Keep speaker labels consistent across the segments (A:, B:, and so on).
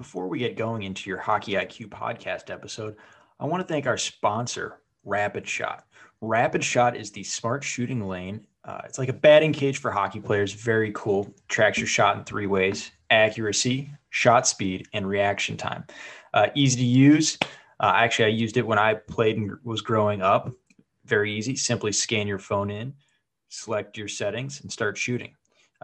A: Before we get going into your Hockey IQ podcast episode, I want to thank our sponsor, Rapid Shot. Rapid Shot is the smart shooting lane. Uh, it's like a batting cage for hockey players. Very cool. Tracks your shot in three ways accuracy, shot speed, and reaction time. Uh, easy to use. Uh, actually, I used it when I played and was growing up. Very easy. Simply scan your phone in, select your settings, and start shooting.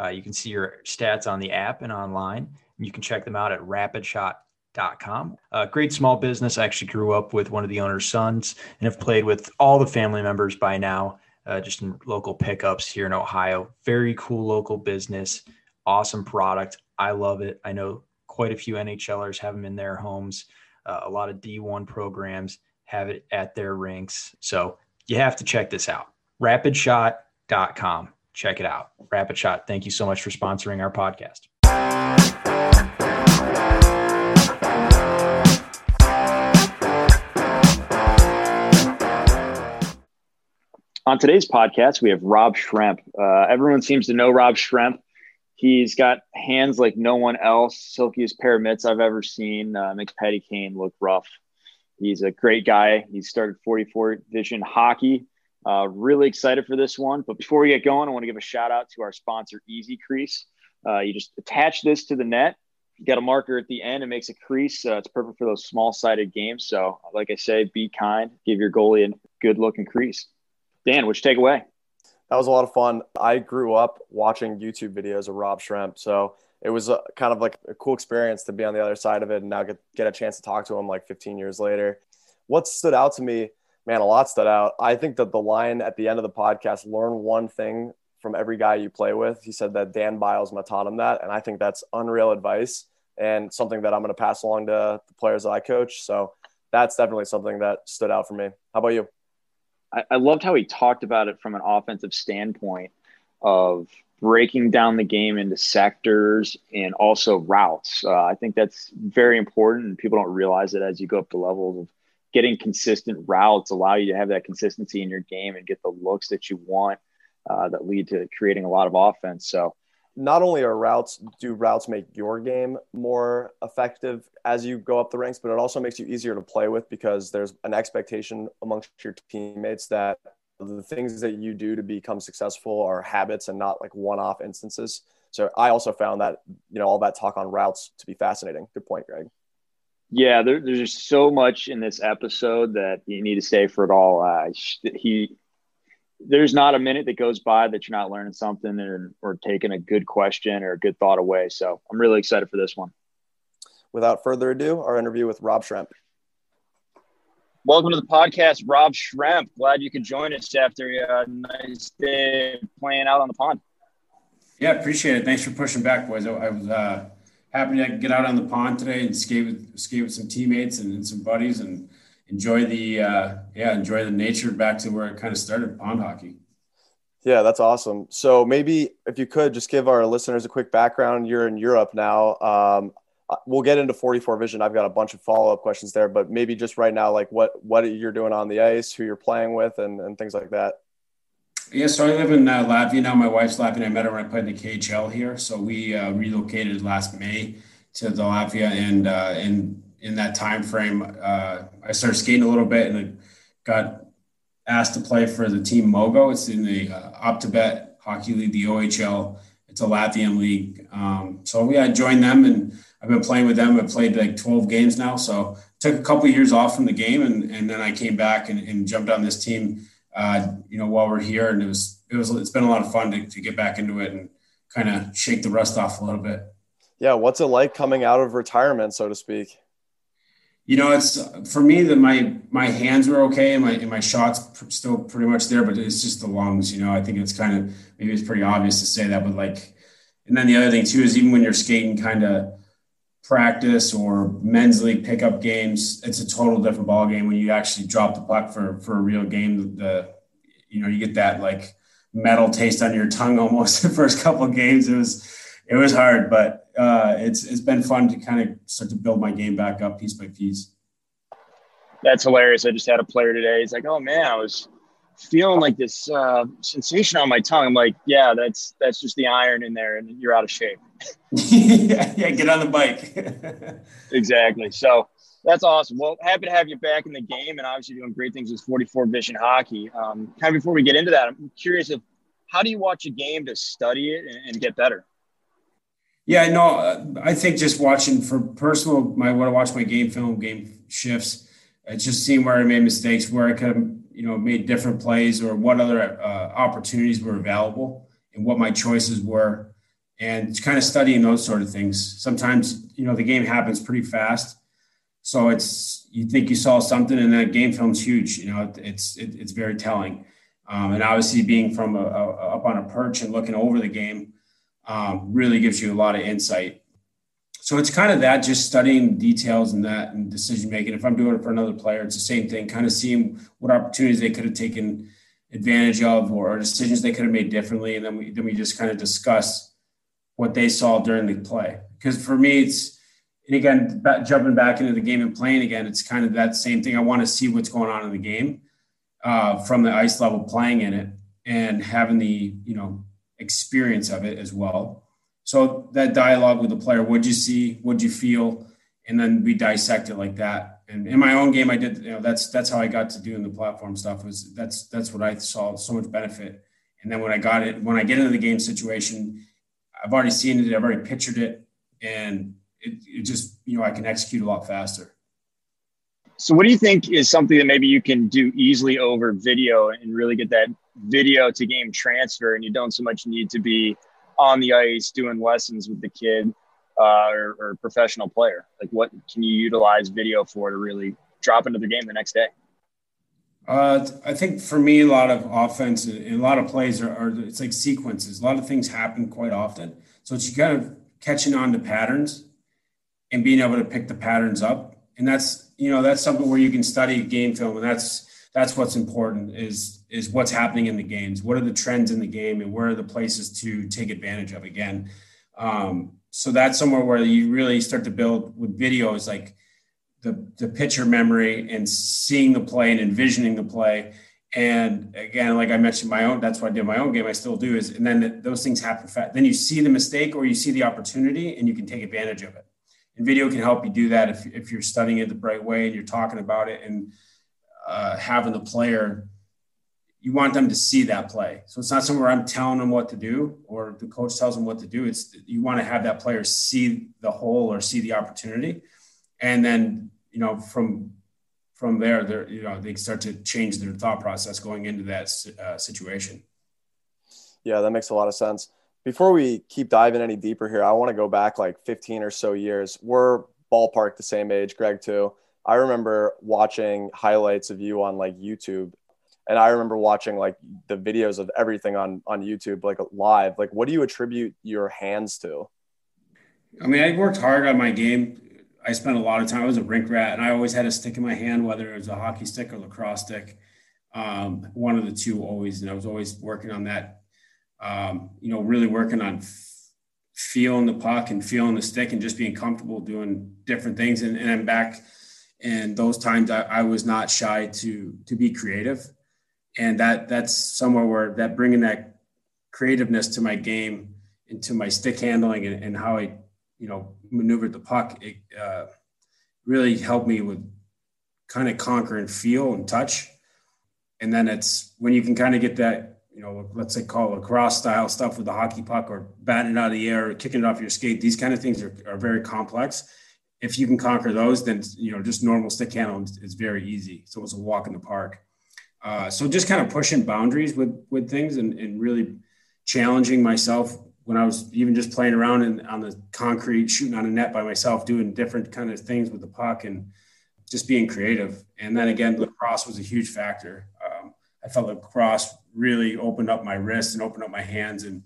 A: Uh, you can see your stats on the app and online. You can check them out at rapidshot.com. Uh, great small business. I actually grew up with one of the owner's sons and have played with all the family members by now, uh, just in local pickups here in Ohio. Very cool local business. Awesome product. I love it. I know quite a few NHLers have them in their homes. Uh, a lot of D1 programs have it at their rinks. So you have to check this out. Rapidshot.com. Check it out. Rapidshot, thank you so much for sponsoring our podcast.
B: On today's podcast, we have Rob Schremp. Uh, everyone seems to know Rob Schremp. He's got hands like no one else, silkiest pair of mitts I've ever seen. Uh, makes Patty Kane look rough. He's a great guy. He started 44 Vision Hockey. Uh, really excited for this one. But before we get going, I want to give a shout out to our sponsor, Easy Crease. Uh, you just attach this to the net. You got a marker at the end. It makes a crease. Uh, it's perfect for those small sided games. So, like I say, be kind. Give your goalie a good looking crease. Dan, which take away?
C: That was a lot of fun. I grew up watching YouTube videos of Rob Schremp, so it was a, kind of like a cool experience to be on the other side of it and now get, get a chance to talk to him like 15 years later. What stood out to me, man, a lot stood out. I think that the line at the end of the podcast, learn one thing from every guy you play with. He said that Dan Bylsma taught him that. And I think that's unreal advice and something that I'm going to pass along to the players that I coach. So that's definitely something that stood out for me. How about you?
B: I, loved how he talked about it from an offensive standpoint of breaking down the game into sectors and also routes. Uh, I think that's very important, and people don't realize it as you go up the levels of getting consistent routes allow you to have that consistency in your game and get the looks that you want uh, that lead to creating a lot of offense. So
C: not only are routes do routes make your game more effective as you go up the ranks but it also makes you easier to play with because there's an expectation amongst your teammates that the things that you do to become successful are habits and not like one-off instances. So i also found that you know all that talk on routes to be fascinating. Good point greg.
B: Yeah there, there's just so much in this episode that you need to stay for it all. Uh, he there's not a minute that goes by that you're not learning something or, or taking a good question or a good thought away. So I'm really excited for this one.
C: Without further ado, our interview with Rob Schremp.
B: Welcome to the podcast, Rob Schremp. Glad you could join us after a nice day playing out on the pond.
D: Yeah, appreciate it. Thanks for pushing back, boys. I, I was uh, happy to get out on the pond today and skate with skate with some teammates and, and some buddies and enjoy the uh, yeah enjoy the nature back to where it kind of started pond hockey
C: yeah that's awesome so maybe if you could just give our listeners a quick background you're in europe now um, uh, we'll get into 44 vision i've got a bunch of follow-up questions there but maybe just right now like what what you're doing on the ice who you're playing with and, and things like that
D: yeah, so I live in uh, Latvia now. My wife's Latvian. I met her when I played in the KHL here. So we uh, relocated last May to the Latvia, and uh, and in that time frame, uh, I started skating a little bit and I got asked to play for the team Mogo. It's in the uh, Optibet Hockey League, the OHL. It's a Latvian league. Um, so yeah, I joined them and I've been playing with them. I've played like 12 games now. So took a couple of years off from the game and, and then I came back and, and jumped on this team, uh, you know, while we're here. And it was, it was, it's been a lot of fun to, to get back into it and kind of shake the rust off a little bit.
C: Yeah. What's it like coming out of retirement, so to speak?
D: You know, it's for me that my my hands were okay and my and my shots still pretty much there, but it's just the lungs. You know, I think it's kind of maybe it's pretty obvious to say that, but like, and then the other thing too is even when you're skating kind of practice or men's league pickup games, it's a total different ball game when you actually drop the puck for for a real game. The you know you get that like metal taste on your tongue almost the first couple games. It was it was hard, but uh, it's it's been fun to kind of start to build my game back up piece by piece.
B: That's hilarious. I just had a player today. He's like, "Oh man, I was feeling like this uh, sensation on my tongue. I'm like, yeah, that's that's just the iron in there, and you're out of shape.
D: yeah, yeah, get on the bike.
B: exactly. So that's awesome. Well, happy to have you back in the game, and obviously doing great things with 44 Vision Hockey. Um, kind of before we get into that, I'm curious of how do you watch a game to study it and, and get better?
D: Yeah, no, I think just watching for personal, my when I watch my game film, game shifts, it's just seeing where I made mistakes, where I could have, you know, made different plays, or what other uh, opportunities were available, and what my choices were, and kind of studying those sort of things. Sometimes, you know, the game happens pretty fast, so it's you think you saw something, and that game film's huge. You know, it's it, it's very telling, um, and obviously being from a, a, up on a perch and looking over the game um, really gives you a lot of insight. So it's kind of that, just studying details and that and decision making. If I'm doing it for another player, it's the same thing, kind of seeing what opportunities they could have taken advantage of or decisions they could have made differently. And then we then we just kind of discuss what they saw during the play. Because for me, it's and again, jumping back into the game and playing again, it's kind of that same thing. I want to see what's going on in the game uh, from the ice level, playing in it, and having the you know experience of it as well. So that dialogue with the player, what'd you see? What'd you feel? And then we dissect it like that. And in my own game, I did, you know, that's, that's how I got to doing the platform stuff was that's, that's what I saw so much benefit. And then when I got it, when I get into the game situation, I've already seen it. I've already pictured it and it, it just, you know, I can execute a lot faster.
B: So, what do you think is something that maybe you can do easily over video and really get that video to game transfer, and you don't so much need to be on the ice doing lessons with the kid uh, or, or professional player? Like, what can you utilize video for to really drop into the game the next day?
D: Uh, I think for me, a lot of offense and a lot of plays are, are, it's like sequences. A lot of things happen quite often, so it's kind of catching on to patterns and being able to pick the patterns up. And that's you know that's something where you can study game film, and that's that's what's important is is what's happening in the games. What are the trends in the game, and where are the places to take advantage of? Again, um, so that's somewhere where you really start to build with videos like the the picture memory and seeing the play and envisioning the play. And again, like I mentioned, my own that's why I did my own game. I still do is, and then those things happen fast. Then you see the mistake or you see the opportunity, and you can take advantage of it. And video can help you do that if, if you're studying it the right way and you're talking about it and uh, having the player, you want them to see that play. So it's not somewhere I'm telling them what to do or the coach tells them what to do. It's you want to have that player see the hole or see the opportunity, and then you know from from there, they you know they start to change their thought process going into that uh, situation.
C: Yeah, that makes a lot of sense. Before we keep diving any deeper here, I want to go back like 15 or so years. We're ballpark the same age, Greg too. I remember watching highlights of you on like YouTube and I remember watching like the videos of everything on on YouTube like live. Like what do you attribute your hands to?
D: I mean, I worked hard on my game. I spent a lot of time. I was a rink rat, and I always had a stick in my hand, whether it was a hockey stick or lacrosse stick. Um, one of the two always, and I was always working on that. Um, you know, really working on f- feeling the puck and feeling the stick, and just being comfortable doing different things. And, and I'm back and those times I, I, was not shy to to be creative and that that's somewhere where that bringing that creativeness to my game into my stick handling and, and how i you know maneuvered the puck it uh, really helped me with kind of conquer and feel and touch and then it's when you can kind of get that you know let's say call lacrosse style stuff with the hockey puck or batting it out of the air or kicking it off your skate these kind of things are, are very complex if you can conquer those, then you know just normal stick handle is very easy. So it's a walk in the park. Uh, so just kind of pushing boundaries with with things and, and really challenging myself when I was even just playing around in, on the concrete, shooting on a net by myself, doing different kind of things with the puck and just being creative. And then again, lacrosse was a huge factor. Um, I felt lacrosse really opened up my wrists and opened up my hands and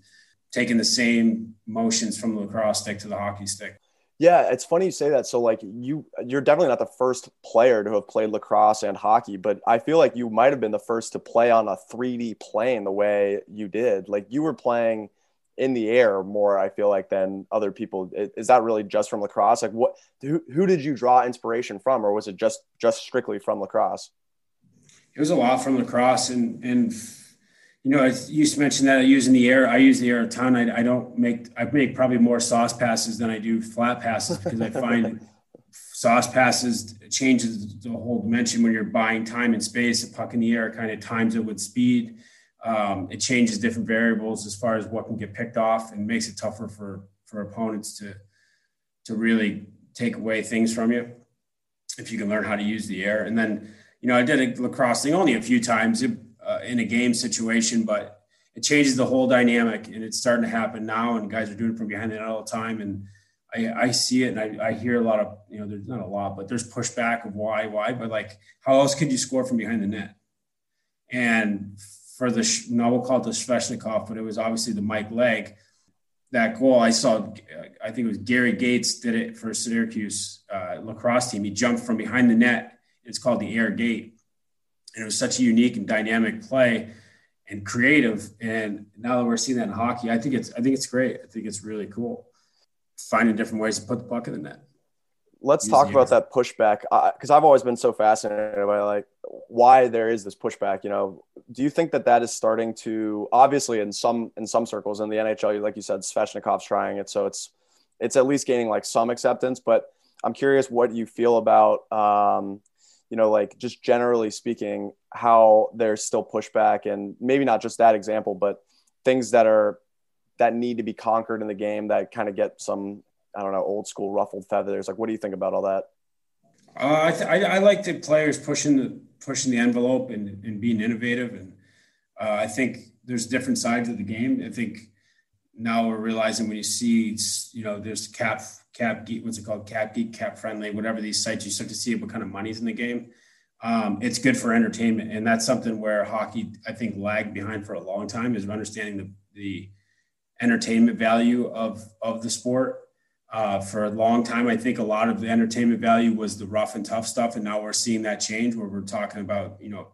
D: taking the same motions from the lacrosse stick to the hockey stick.
C: Yeah, it's funny you say that. So like you you're definitely not the first player to have played lacrosse and hockey, but I feel like you might have been the first to play on a 3D plane the way you did. Like you were playing in the air more I feel like than other people. Is that really just from lacrosse? Like what who, who did you draw inspiration from or was it just just strictly from lacrosse?
D: it was a lot from lacrosse and and you know, I used to mention that I use in the air. I use the air a ton. I, I don't make, I make probably more sauce passes than I do flat passes because I find sauce passes changes the whole dimension when you're buying time and space. A puck in the air kind of times it with speed. Um, it changes different variables as far as what can get picked off and makes it tougher for, for opponents to, to really take away things from you if you can learn how to use the air. And then, you know, I did a lacrosse thing only a few times. It, uh, in a game situation, but it changes the whole dynamic and it's starting to happen now and guys are doing it from behind the net all the time. And I, I see it and I, I hear a lot of, you know, there's not a lot, but there's pushback of why, why, but like, how else could you score from behind the net? And for the, no, we'll call it the Svechnikov, but it was obviously the Mike Legg. That goal I saw, I think it was Gary Gait did it for Syracuse uh, lacrosse team. He jumped from behind the net. It's called the Air Gait and it was such a unique and dynamic play and creative. And now that we're seeing that in hockey, I think it's I think it's great. I think it's really cool finding different ways to put the puck in the net.
C: Let's talk about that pushback because I've always been so fascinated by like why there is this pushback. You know, do you think that that is starting to obviously in some in some circles in the NHL, like you said, Svechnikov's trying it, so it's it's at least gaining like some acceptance. But I'm curious what you feel about um, you know, like just generally speaking, how there's still pushback and maybe not just that example, but things that are that need to be conquered in the game that kind of get some, I don't know, old school ruffled feathers. Like, what do you think about all that?
D: Uh, I, th- I, I, like the players pushing the pushing the envelope and, and being innovative, and uh, I think there's different sides of the game. I think now we're realizing when you see, you know, there's cap cap geek, what's it called? Cap geek, cap friendly, whatever these sites, you start to see what kind of money's in the game. Um, it's good for entertainment. And that's something where hockey, I think, lagged behind for a long time is understanding the, the entertainment value of, of the sport. Uh, for a long time, I think a lot of the entertainment value was the rough and tough stuff. And now we're seeing that change where we're talking about, you know,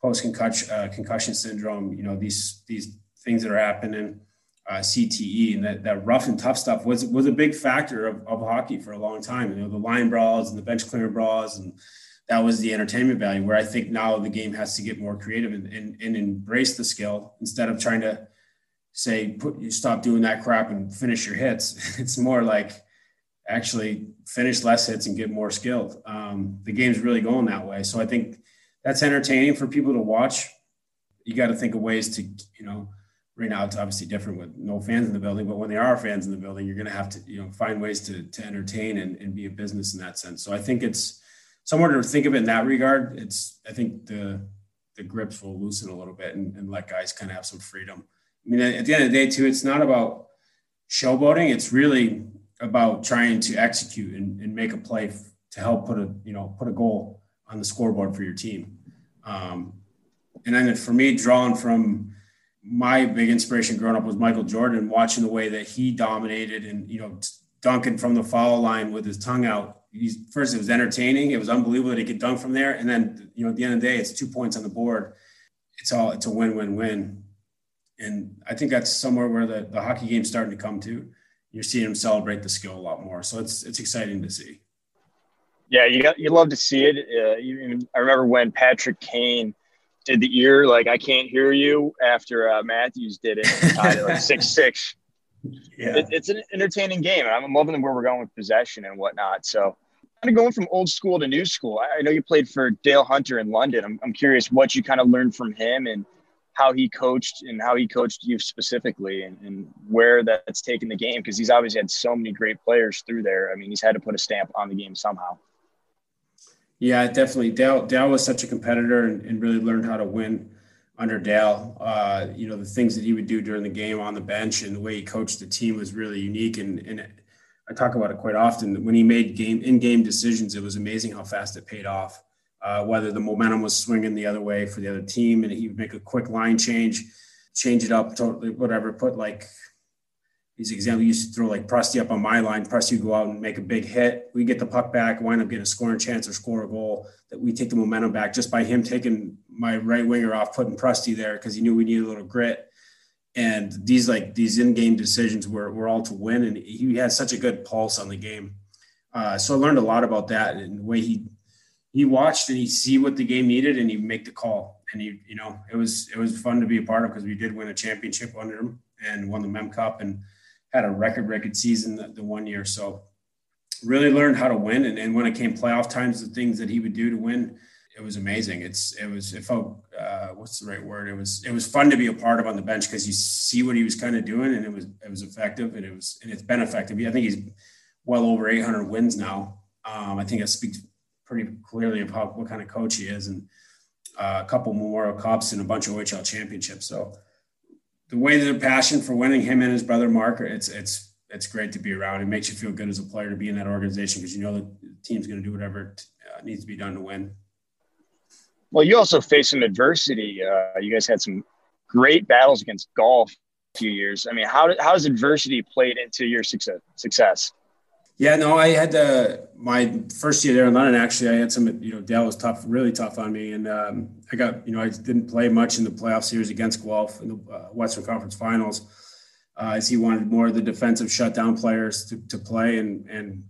D: post concussion, uh, concussion syndrome, you know, these, these things that are happening uh, CTE and that, that rough and tough stuff was was a big factor of, of hockey for a long time. You know, the line brawls and the bench clear brawls, and that was the entertainment value. Where I think now the game has to get more creative and, and, and embrace the skill instead of trying to say put you stop doing that crap and finish your hits. It's more like actually finish less hits and get more skilled. Um, the game's really going that way. So I think that's entertaining for people to watch. You got to think of ways to you know right now it's obviously different with no fans in the building but when there are fans in the building you're going to have to you know find ways to, to entertain and, and be a business in that sense. So i think it's somewhere to think of it in that regard. It's i think the the grips will loosen a little bit and, and let guys kind of have some freedom. I mean at the end of the day too it's not about showboating. It's really about trying to execute and, and make a play to help put a you know put a goal on the scoreboard for your team. Um, and then for me drawing from my big inspiration growing up was Michael Jordan, watching the way that he dominated and, you know, dunking from the foul line with his tongue out. He's, first, it was entertaining. It was unbelievable that he could dunk from there. And then, you know, at the end of the day, it's two points on the board. It's all, it's a win, win, win. And I think that's somewhere where the, the hockey game's starting to come to. You're seeing him celebrate the skill a lot more. So it's, it's exciting to see.
B: Yeah, you got, you love to see it. Uh, I remember when Patrick Kane did the ear like I can't hear you after uh, Matthews did it, like six six. Yeah. It, it's an entertaining game, and I'm loving where we're going with possession and whatnot. So, kind of going from old school to new school. I, I know you played for Dale Hunter in London. I'm, I'm curious what you kind of learned from him and how he coached and how he coached you specifically and, and where that's taken the game because he's obviously had so many great players through there. I mean, he's had to put a stamp on the game somehow.
D: Yeah, definitely. Dale, Dale was such a competitor and, and really learned how to win under Dale. Uh, you know, the things that he would do during the game on the bench and the way he coached the team was really unique. And, and I talk about it quite often. When he made game in-game decisions, it was amazing how fast it paid off. Uh, whether the momentum was swinging the other way for the other team, and he would make a quick line change, change it up, totally whatever. Put like these examples used to throw like Prusty up on my line. Prusty would go out and make a big hit. We get the puck back, wind up getting a scoring chance or score a goal. That we take the momentum back just by him taking my right winger off, putting Prusty there because he knew we needed a little grit. And these like these in-game decisions were were all to win, and he had such a good pulse on the game. Uh, so I learned a lot about that and the way he he watched and he see what the game needed and he make the call. And he, you know, it was it was fun to be a part of because we did win a championship under him and won the Mem Cup and had a record record season the, the one year. So really learned how to win. And, and when it came playoff times, the things that he would do to win, it was amazing. It's it was it felt uh, what's the right word? It was it was fun to be a part of on the bench because you see what he was kind of doing and it was it was effective and it was and it's been effective. I think he's well over 800 wins now. Um, I think it speaks pretty clearly about what kind of coach he is and uh, a couple Memorial Cups and a bunch of OHL championships. So the way that their passion for winning him and his brother Mark, it's it's it's great to be around. It makes you feel good as a player to be in that organization because you know the team's going to do whatever uh, needs to be done to win.
B: Well, you also faced some adversity. Uh, you guys had some great battles against Guelph a few years. I mean, how how has adversity played into your success? Success.
D: Yeah, no, I had uh, my first year there in London. Actually, I had some, you know, Dale was tough, really tough on me, and um, I got, you know, I didn't play much in the playoff series against Guelph in the uh, Western Conference Finals, uh, as he wanted more of the defensive shutdown players to, to play, and and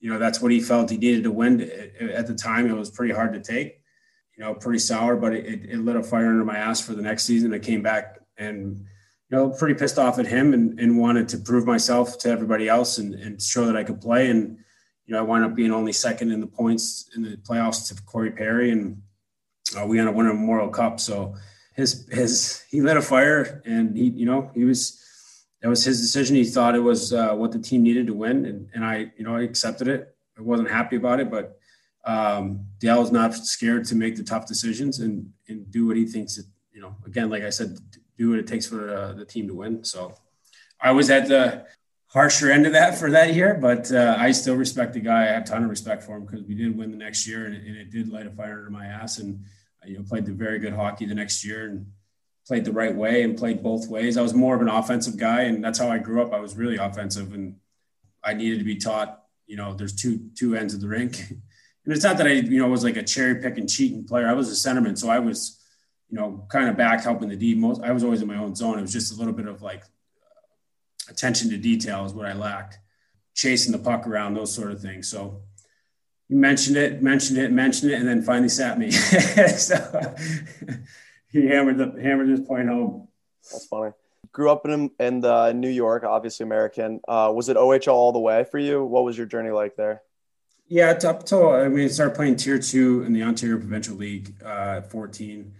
D: you know that's what he felt he needed to win. At the time, it was pretty hard to take, you know, pretty sour, but it, it lit a fire under my ass for the next season. I came back and you know, pretty pissed off at him and, and wanted to prove myself to everybody else and, and show that I could play. And, you know, I wound up being only second in the points in the playoffs to Corey Perry. And uh, we ended up winning a Memorial Cup. So his, his, he lit a fire and he, you know, he was, that was his decision. He thought it was uh, what the team needed to win. And, and I, you know, I accepted it. I wasn't happy about it, but um, Dale's not scared to make the tough decisions and, and do what he thinks that, you know, again, like I said, do what it takes for uh, the team to win. So I was at the harsher end of that for that year, but uh, I still respect the guy. I have a ton of respect for him because we did win the next year and it, and it, did light a fire under my ass. And uh, you know, played the very good hockey the next year and played the right way and played both ways. I was more of an offensive guy, and that's how I grew up. I was really offensive, and I needed to be taught. You know, there's two two ends of the rink. And it's not that I, you know, was like a cherry picking cheating player. I was a centerman, so I was you know, kind of back helping the D. Most I was always in my own zone. It was just a little bit of like attention to detail is what I lacked, chasing the puck around, those sort of things. So you mentioned it, mentioned it, mentioned it, and then finally sat me. so he hammered the hammered his point home.
C: That's funny. Grew up in in the New York, obviously American. Uh, was it OHL all the way for you? What was your journey like there?
D: Yeah, up till I mean, I started playing tier two in the Ontario Provincial League uh, at 14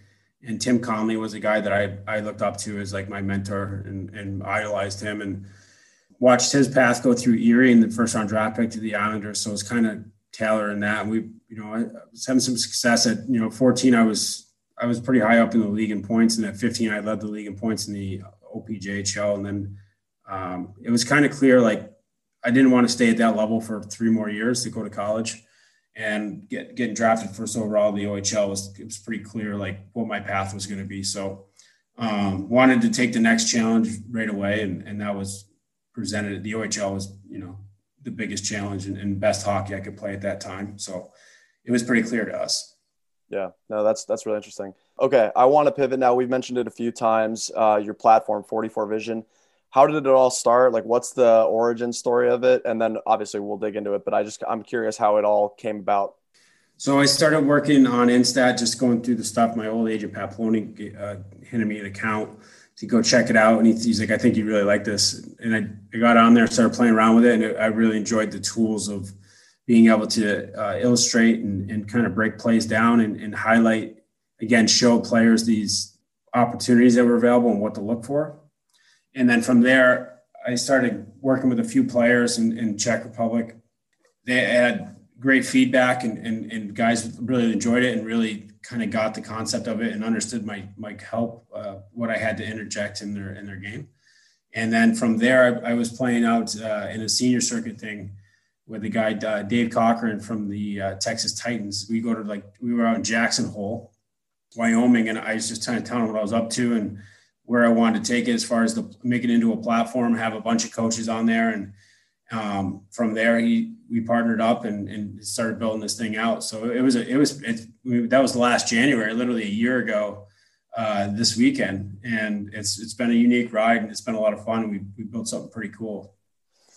D: and Tim Connolly was a guy that I, I looked up to as like my mentor and, and idolized him and watched his path go through Erie and the first round draft pick to the Islanders. So it's kind of Taylor in that. And we, you know, I was having some success at, you know, 14, I was, I was pretty high up in the league in points. And at 15, I led the league in points in the OPJHL. And then um, it was kind of clear, like, I didn't want to stay at that level for three more years to go to college and get, getting drafted first overall in the OHL was it was pretty clear like what my path was going to be. So um, wanted to take the next challenge right away, and, and that was presented. The OHL was you know the biggest challenge and, and best hockey I could play at that time. So it was pretty clear to us.
C: Yeah, no, that's that's really interesting. Okay, I want to pivot now. We've mentioned it a few times. Uh, your platform, 44 Vision how did it all start? Like, what's the origin story of it? And then obviously we'll dig into it, but I just, I'm curious how it all came about.
D: So I started working on Instat, just going through the stuff. My old agent, Pat Poloni, uh, handed me an account to go check it out. And he, he's like, I think you really like this. And I, I got on there, started playing around with it. And I really enjoyed the tools of being able to uh, illustrate and, and kind of break plays down and, and highlight, again, show players these opportunities that were available and what to look for and then from there, I started working with a few players in, in Czech Republic. They had great feedback, and, and, and guys really enjoyed it and really kind of got the concept of it and understood my my help, uh, what I had to interject in their in their game. And then from there, I, I was playing out uh, in a senior circuit thing with the guy uh, Dave Cochran from the uh, Texas Titans. We go to like we were out in Jackson Hole, Wyoming, and I was just trying to tell him what I was up to and where I wanted to take it as far as the make it into a platform, have a bunch of coaches on there. And um, from there, he, we partnered up and, and started building this thing out. So it was, a, it was, it, we, that was last January, literally a year ago uh, this weekend. And it's, it's been a unique ride and it's been a lot of fun. We, we built something pretty cool.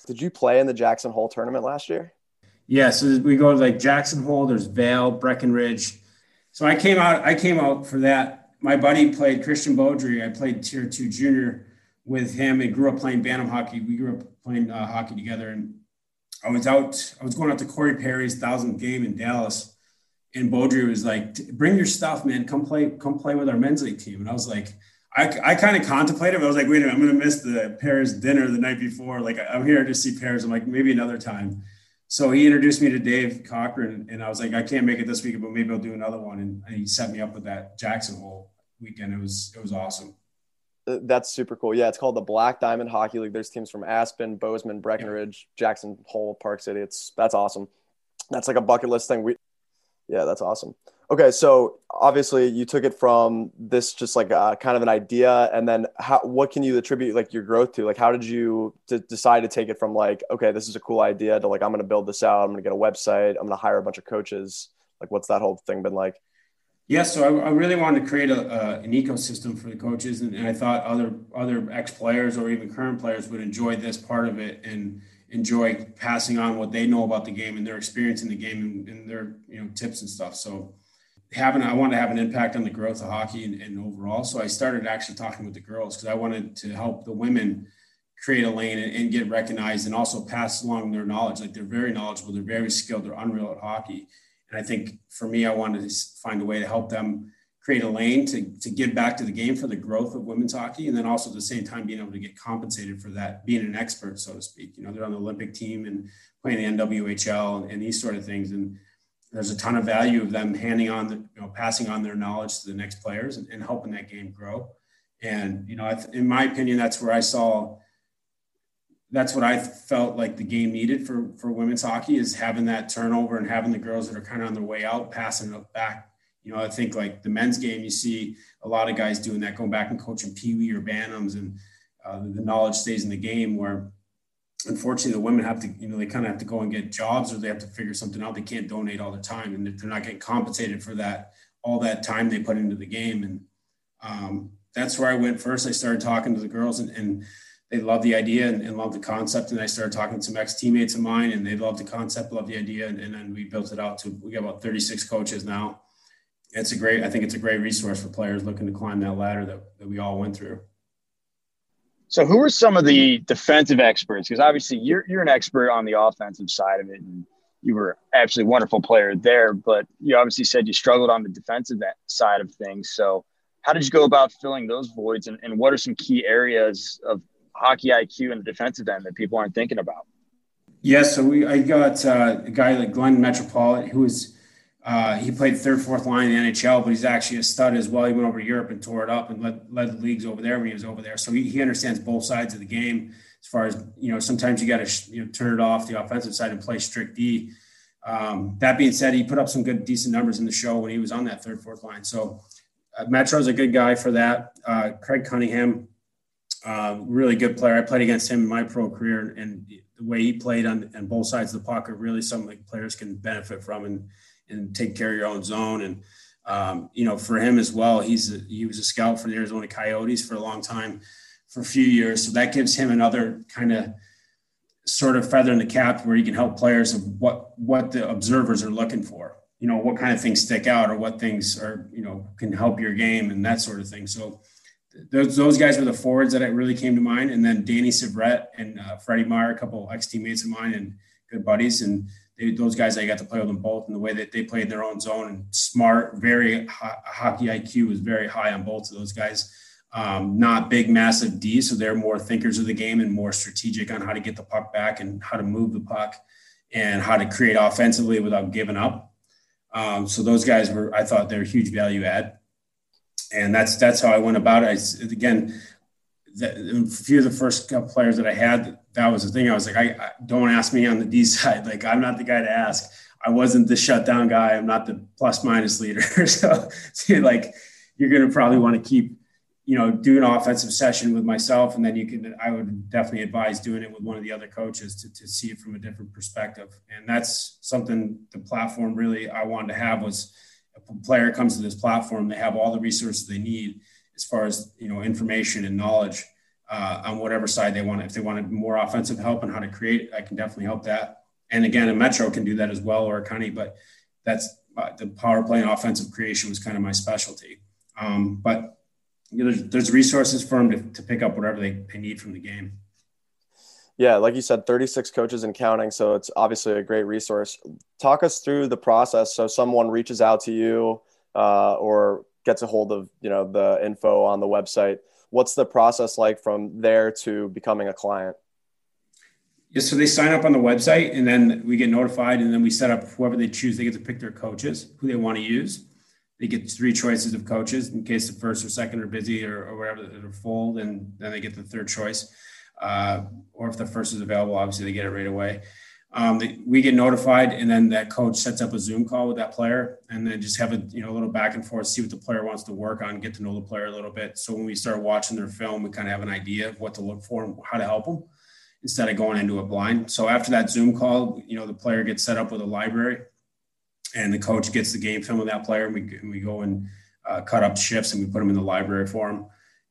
C: Did you play in the Jackson Hole tournament last year?
D: Yeah, so we go to like Jackson Hole, there's Vail, Breckenridge. So I came out, I came out for that. My buddy played Christian Beaudry. I played tier two junior with him and grew up playing Bantam hockey. We grew up playing uh, hockey together. And I was out, I was going out to Corey Perry's thousandth game in Dallas. And Beaudry was like, bring your stuff, man. Come play, come play with our men's league team. And I was like, I, I kind of contemplated. I was like, wait a minute, I'm going to miss the Perry's dinner the night before. Like, I'm here to see Perry's. I'm like, maybe another time. So he introduced me to Dave Cochran, and I was like, I can't make it this week, but maybe I'll do another one. And, he set me up with that Jackson Hole weekend. It was it was awesome.
C: Uh, that's super cool. Yeah, it's called the Black Diamond Hockey League. There's teams from Aspen, Bozeman, Breckenridge, Jackson Hole, Park City. It's that's awesome. That's like a bucket list thing. We, yeah, that's awesome. Okay, so obviously you took it from this just like uh, kind of an idea, and then how what can you attribute like your growth to? Like, how did you d- decide to take it from like okay, this is a cool idea to like I'm going to build this out, I'm going to get a website, I'm going to hire a bunch of coaches. Like, what's that whole thing been like?
D: Yeah, so I, I really wanted to create a, a, an ecosystem for the coaches, and, and I thought other other ex players or even current players would enjoy this part of it and enjoy passing on what they know about the game and their experience in the game and, and their you know tips and stuff. So having I wanted to have an impact on the growth of hockey and, and overall. So I started actually talking with the girls because I wanted to help the women create a lane and, and, get recognized and also pass along their knowledge. Like they're very knowledgeable, they're very skilled, they're unreal at hockey. And I think for me, I wanted to find a way to help them create a lane to, to give back to the game for the growth of women's hockey. And then also at the same time, being able to get compensated for that, being an expert, so to speak. You know, they're on the Olympic team and playing the NWHL and, and these sort of things. And there's a ton of value of them handing on the, you know, passing on their knowledge to the next players and, and helping that game grow. And, you know, in my opinion, that's where I saw, that's what I felt like the game needed for, for women's hockey is having that turnover and having the girls that are kind of on their way out, passing it back. You know, I think like the men's game, you see a lot of guys doing that, going back and coaching Pee Wee or Bantams and uh, the knowledge stays in the game where unfortunately the women have to you know they kind of have to go and get jobs or they have to figure something out. They can't donate all the time and they're not getting compensated for that all that time they put into the game. And um, that's where i went first. I started talking to the girls and, and they loved the idea and, and, loved the concept and i started talking to some ex-teammates of mine and they loved the concept loved the idea and, and then we built it out to we got about 36 coaches now it's a great i think it's a great resource for players looking to climb that ladder that, that we all went through
B: so, who are some of the defensive experts? Because obviously, you're you're an expert on the offensive side of it, and you were absolutely wonderful player there. But you obviously said you struggled on the defensive side of things. So, how did you go about filling those voids, and, and what are some key areas of hockey IQ in the defensive end that people aren't thinking about?
D: Yes, yeah, so we I got uh, a guy like Glen Metropolit who is uh, he played third, fourth line in the NHL, but he's actually a stud as well. He went over to Europe and tore it up and led, led the leagues over there when he was over there. So he, he understands both sides of the game. As far as you know, sometimes you got to you know turn it off the offensive side and play strict D. Um, that being said, he put up some good, decent numbers in the show when he was on that third, fourth line. So uh, Metro's a good guy for that. Uh, Craig Cunningham, really good player. I played against him in my pro career, and the way he played on, on both sides of the pocket really something that players can benefit from. And and take care of your own zone. And um, you know, for him as well, he's a, he was a scout for the Arizona Coyotes for a long time, for a few years. So that gives him another kind of sort of feather in the cap where he can help players of what what the observers are looking for. You know, what kind of things stick out or what things are you know can help your game and that sort of thing. So. Those, those guys were the forwards that really came to mind, and then Danny Syvret and uh, Freddie Meyer, a couple ex teammates of mine and good buddies, and they, those guys I got to play with them both, and the way that they played in their own zone and smart, very hockey IQ was very high on both of those guys. Um, not big, massive D, so they're more thinkers of the game and more strategic on how to get the puck back and how to move the puck and how to create offensively without giving up. Um, so those guys were, I thought, they're huge value add, and that's that's how I went about it. I, again, the, a few of the first couple players that I had, that was the thing. I was like, I, I, don't ask me on the D side. Like I'm not the guy to ask. I wasn't the shutdown guy. I'm not the plus minus leader. so, like you're to probably want to keep, you know, do an offensive session with myself. And then you can, I would definitely advise doing it with one of the other coaches to, to see it from a different perspective. And that's something the platform really I wanted to have was player comes to this platform, they have all the resources they need as far as you know information and knowledge uh, on whatever side they want. If they wanted more offensive help and how to create, I can definitely help that. And again, a Metro can do that as well, or a County, but that's uh, the power play and offensive creation was kind of my specialty. Um, but you know, there's, there's resources for them to, to pick up whatever they, they need from the game.
C: Yeah, like you said, 36 coaches and counting. So it's obviously a great resource. Talk us through the process. So someone reaches out to you uh, or gets a hold of you know the info on the website. What's the process like from there to becoming a client?
D: Yeah, so they sign up on the website and then we get notified and then we set up whoever they choose. They get to pick their coaches who they want to use. They get three choices of coaches in case the first or second are busy or, or whatever that are full, then then they get the third choice. Uh, or if the first is available, obviously they get it right away. Um, they, we get notified, and then that coach sets up a Zoom call with that player, and then just have a you know a little back and forth, see what the player wants to work on, get to know the player a little bit. So when we start watching their film, we kind of have an idea of what to look for and how to help them instead of going into a blind. So after that Zoom call, you know the player gets set up with a library, and the coach gets the game film of that player, and we and we go and uh, cut up shifts and we put them in the library for them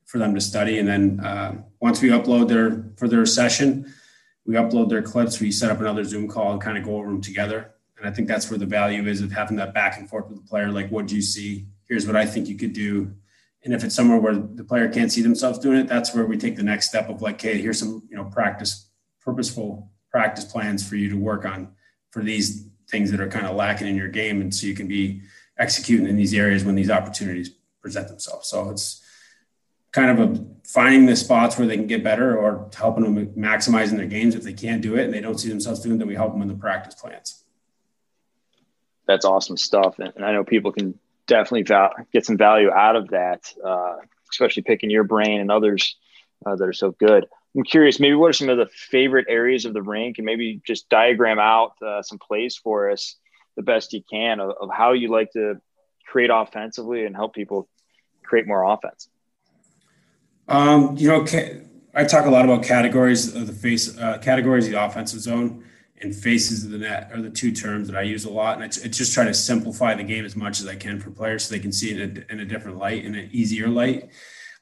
D: for them to study. And then uh, once we upload their for their session, we upload their clips. We set up another Zoom call and kind of go over them together. And I think that's where the value is of having that back and forth with the player. Like, what do you see? Here's what I think you could do. And if it's somewhere where the player can't see themselves doing it, that's where we take the next step of like, hey, here's some you know practice, purposeful practice plans for you to work on for these things that are kind of lacking in your game, and so you can be executing in these areas when these opportunities present themselves. So it's kind of a finding the spots where they can get better or helping them maximizing their games if they can't do it and they don't see themselves doing it then we help them in the practice plans.
B: That's awesome stuff. And i know people can definitely val- get some value out of that uh, especially picking your brain and others uh, that are so good. I'm curious maybe what are some of the favorite areas of the rink? And maybe just diagram out uh, some plays for us the best you can of, of how you like to create offensively and help people create more offense
D: um, you know, I talk a lot about categories of the face, uh, categories of the offensive zone and faces of the net are the two terms that I use a lot. And it's, just try to simplify the game as much as I can for players so they can see it in a, in a different light, in an easier light.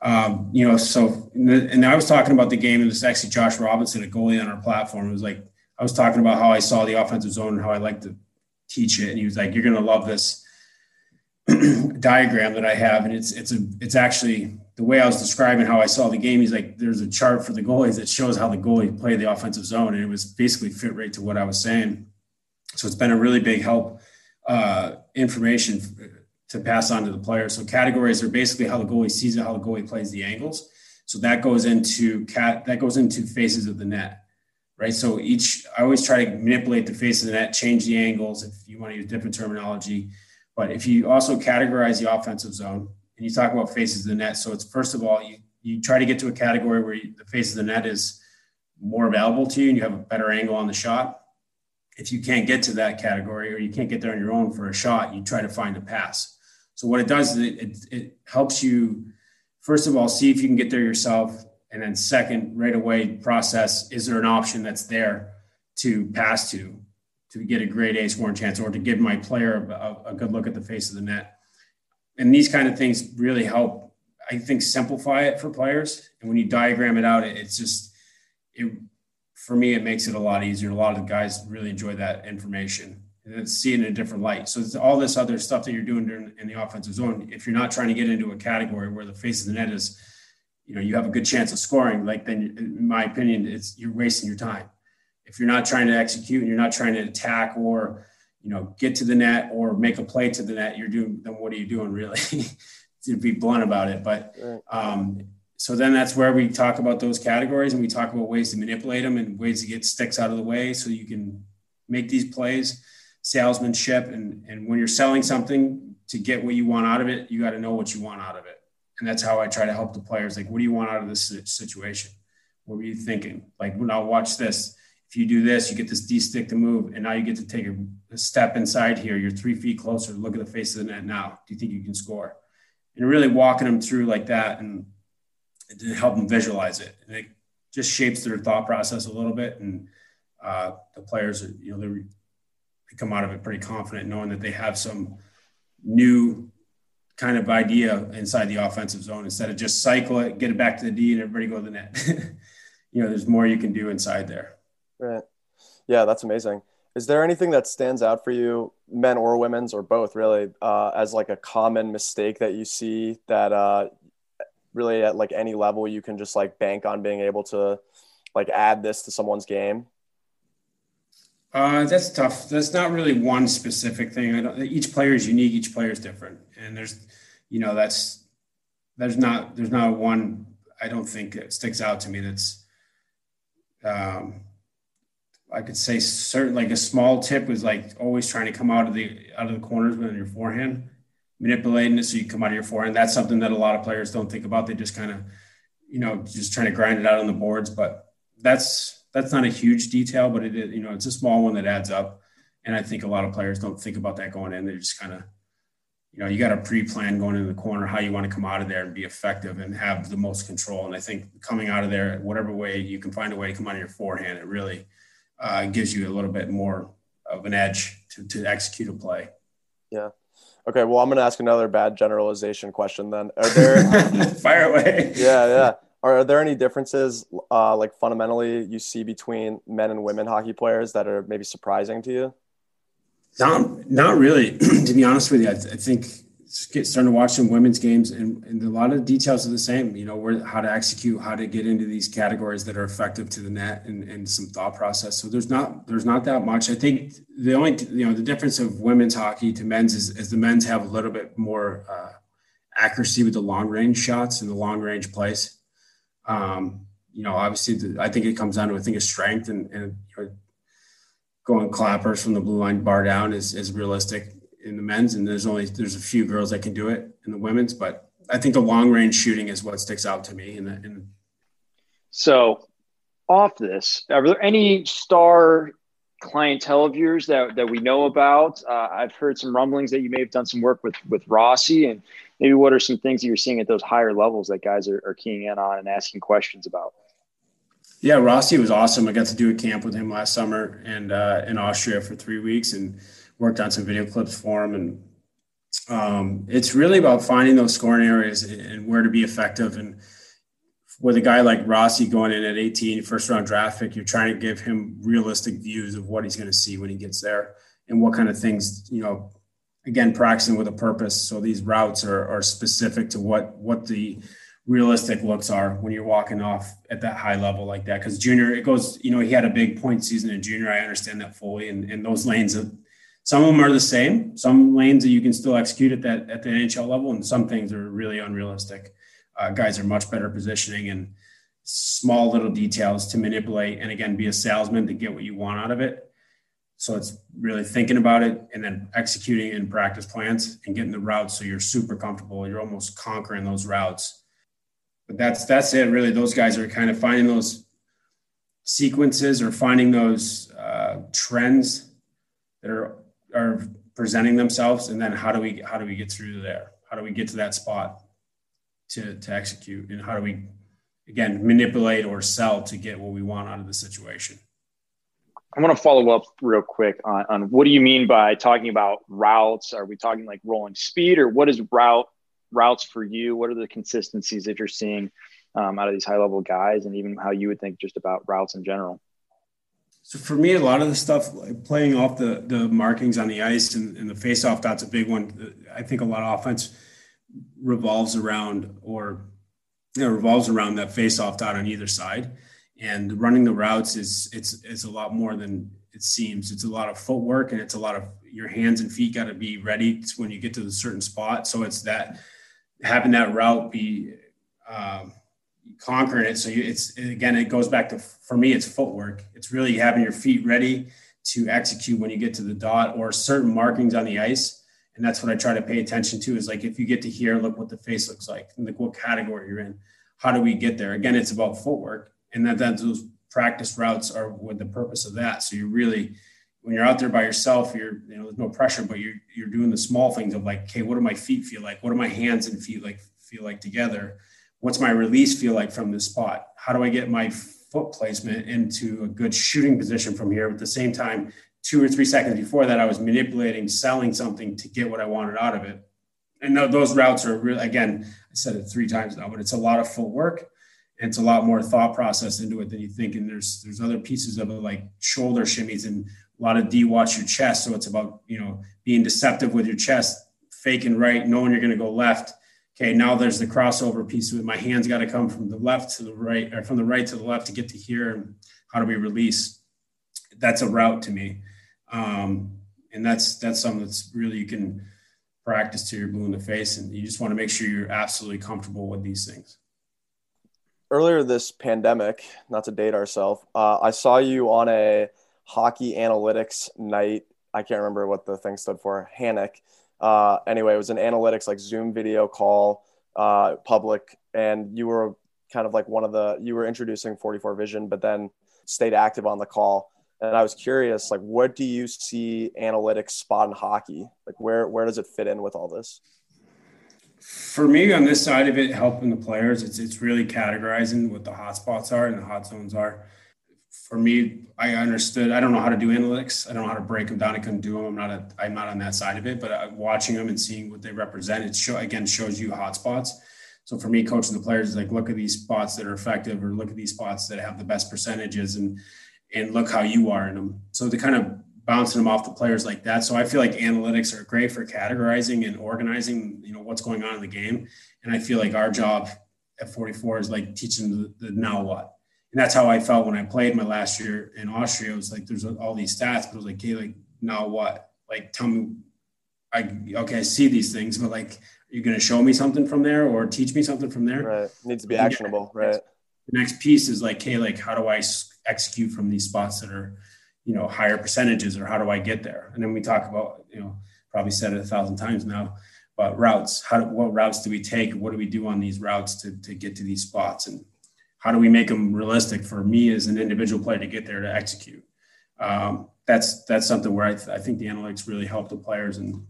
D: Um, you know, so, and I was talking about the game, and this actually Josh Robinson, a goalie on our platform, was like, I was talking about how I saw the offensive zone and how I like to teach it. And he was like, you're going to love this diagram that I have. And it's, it's a, it's actually the way I was describing how I saw the game, he's like, there's a chart for the goalies that shows how the goalie play the offensive zone. And it was basically fit right to what I was saying. So it's been a really big help uh, information to pass on to the players. So categories are basically how the goalie sees it, how the goalie plays the angles. So that goes into cat that goes into faces of the net, right? So each I always try to manipulate the face of the net, change the angles if you want to use different terminology. But if you also categorize the offensive zone, and you talk about faces of the net. So it's first of all, you, you try to get to a category where you, the face of the net is more available to you and you have a better angle on the shot. If you can't get to that category or you can't get there on your own for a shot, you try to find a pass. So what it does is it, it, it helps you, first of all, see if you can get there yourself. And then second, right away process, is there an option that's there to pass to, to get a great A scoring chance or to give my player a, a good look at the face of the net and these kind of things really help i think simplify it for players. And when you diagram it out it's just it for me it makes it a lot easier. A lot of guys really enjoy that information. And see it in a different light. So it's all this other stuff that you're doing during, in the offensive zone. If you're not trying to get into a category where the face of the net is you know you have a good chance of scoring like then in my opinion it's you're wasting your time. If you're not trying to execute and you're not trying to attack or you know, get to the net or make a play to the net, you're doing, then what are you doing really? to be blunt about it. But um, so then that's where we talk about those categories and we talk about ways to manipulate them and ways to get sticks out of the way so you can make these plays, salesmanship. And, and when you're selling something to get what you want out of it, you got to know what you want out of it. And that's how I try to help the players. Like, what do you want out of this situation? What were you thinking? Like, now watch this if you do this, you get this D stick to move, and now you get to take a, step inside here. You're three feet closer. Look at the face of the net now. Do you think you can score? And really walking them through like that and to help them visualize it. And it just shapes their thought process a little bit. And uh, the players, you know, they come out of it pretty confident, knowing that they have some new kind of idea inside the offensive zone instead of just cycle it, get it back to the D, and everybody go to the net. you know, there's more you can do inside there.
C: Right. Yeah, that's amazing. Is there anything that stands out for you, men or women's or both, really, uh, as like a common mistake that you see that uh, really at like any level you can just like bank on being able to like add this to someone's game?
D: Uh, that's tough. That's not really one specific thing. Each player is unique. Each player is different, and there's, you know, that's there's not there's not one. I don't think it sticks out to me. That's, um, I could say certain like a small tip was like always trying to come out of the out of the corners with your forehand, manipulating it so you come out of your forehand. That's something that a lot of players don't think about. They just kind of, you know, just trying to grind it out on the boards. But that's that's not a huge detail, but it you know, it's a small one that adds up. And I think a lot of players don't think about that going in. They're just kind of, you know, you got a pre-plan going in the corner how you want to come out of there and be effective and have the most control. And I think coming out of there, whatever way you can find a way to come out of your forehand, it really uh, gives you a little bit more of an edge to, to execute a play.
C: Yeah. Okay. Well, I'm going to ask another bad generalization question then. Are there
D: fire away?
C: Yeah. Yeah. Are there any differences, uh, like fundamentally, you see between men and women hockey players that are maybe surprising to you?
D: Not, not really. to be honest with you, I, th- I think get starting to watch some women's games, and, and a lot of the details are the same. You know, where how to execute, how to get into these categories that are effective to the net, and, and some thought process. So there's not there's not that much. I think the only you know the difference of women's hockey to men's is, is the men's have a little bit more uh, accuracy with the long range shots and the long range plays. Um, you know, obviously, the, I think it comes down to a thing of strength and, and you know, going clappers from the blue line bar down is, is realistic in the men's. And there's only there's a few girls that can do it in the women's, but I think the long range shooting is what sticks out to me. In the, in
B: so, off this, are there any star clientele of yours that, that we know about? Uh, I've heard some rumblings that you may have done some work with with Rossi, and maybe what are some things that you're seeing at those higher levels that guys are, are keying in on and asking questions about?
D: Yeah, Rossi was awesome. I got to do a camp with him last summer and uh, in Austria for three weeks and worked on some video clips for him. And um, it's really about finding those scoring areas and where to be effective. And with a guy like Rossi going in at 18, first round draft pick, you're trying to give him realistic views of what he's going to see when he gets there and what kind of things, you know, again practicing with a purpose so these routes are, are specific to what what the realistic looks are when you're walking off at that high level like that because junior it goes you know he had a big point season in junior i understand that fully and, and those lanes some of them are the same some lanes that you can still execute at that at the nhl level and some things are really unrealistic uh, guys are much better positioning and small little details to manipulate and again be a salesman to get what you want out of it so it's really thinking about it and then executing in practice plans and getting the routes so you're super comfortable. You're almost conquering those routes. But that's that's it. Really, those guys are kind of finding those sequences or finding those uh, trends that are are presenting themselves, and then how do we how do we get through there? How do we get to that spot to to execute, and how do we again manipulate or sell to get what we want out of the situation?
B: I want to follow up real quick on, on what do you mean by talking about routes? Are we talking like rolling speed or what is route routes for you? What are the consistencies that you're seeing um, out of these high level guys and even how you would think just about routes in general?
D: So for me, a lot of the stuff like playing off the the markings on the ice and, and the face off, that's a big one. I think a lot of offense revolves around or you know, revolves around that face off dot on either side. And running the routes is it's it's a lot more than it seems. It's a lot of footwork and it's a lot of your hands and feet got to be ready when you get to the certain spot. So it's that having that route be um, conquering it so you, it's again it goes back to for me it's footwork it's really having your feet ready to execute when you get to the dot or certain markings on the ice and that's what i try to pay attention to is like if you get to here look what the face looks like and like what category you're in how do we get there again it's about footwork and that, those practice routes are with the purpose of that. So you really, when you're out there by yourself, you're, you know, there's no pressure, but you're, you're doing the small things of like, okay, what do my feet feel like? What do my hands and feet like feel like together? What's my release feel like from this spot? How do I get my foot placement into a good shooting position from here? At the same time, two or three seconds before that, I was manipulating, selling something to get what I wanted out of it. And those routes are really, again, I said it three times now, but it's a lot of footwork and it's a lot more thought process into it than you think. And there's there's other pieces of it like shoulder shimmies and a lot of D watch your chest. So it's about, you know, being deceptive with your chest, faking right, knowing you're going to go left. Okay, now there's the crossover piece with my hands got to come from the left to the right or from the right to the left to get to here. And how do we release? That's a route to me. Um, and that's that's something that's really you can practice till you're blue in the face and you just want to make sure you're absolutely comfortable with these things
C: earlier this pandemic not to date ourselves uh, i saw you on a hockey analytics night i can't remember what the thing stood for HANIC uh, anyway it was an analytics like zoom video call uh, public and you were kind of like one of the you were introducing 44 vision but then stayed active on the call and I was curious, like, what do you see analytics spot in hockey? Like, where where does it fit in with all this?
D: For me, on this side of it, helping the players, it's it's really categorizing what the hot spots are and the hot zones are. For me, I understood. I don't know how to do analytics. I don't know how to break them down. I couldn't do them. I'm not a, I'm not on that side of it. But uh, watching them and seeing what they represent, it show again shows you hot spots. So for me, coaching the players is like look at these spots that are effective, or look at these spots that have the best percentages, and and look how you are in them. So to kind of bouncing them off the players like that. So I feel like analytics are great for categorizing and organizing, you know, what's going on in the game. And I feel like our job at 44 is like teaching the, the now what. And that's how I felt when I played my last year in Austria. It was like there's all these stats, but it was like, hey, like now what? Like tell me, I okay, I see these things, but like, you're you going to show me something from there or teach me something from there?
C: Right, it needs to be actionable. Right.
D: The next piece is like, hey, like how do I execute from these spots that are, you know, higher percentages or how do I get there? And then we talk about, you know, probably said it a thousand times now, but routes, how, what routes do we take? What do we do on these routes to, to get to these spots? And how do we make them realistic for me as an individual player to get there to execute? Um, that's, that's something where I, th- I think the analytics really help the players and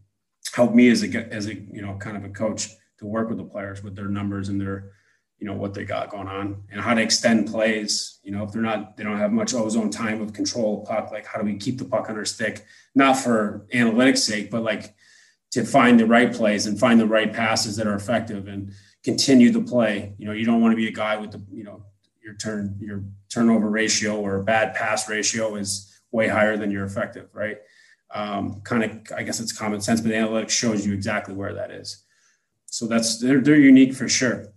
D: help me as a, as a, you know, kind of a coach to work with the players with their numbers and their, you know what they got going on and how to extend plays. You know if they're not they don't have much ozone time of control puck like how do we keep the puck on our stick? Not for analytics sake but like to find the right plays and find the right passes that are effective. And continue the play you know you don't want to be a guy with the you know your turn your turnover ratio or bad pass ratio is way higher than your effective right um, kind of i guess it's common sense but analytics shows you exactly where that is so that's they're, they're unique for sure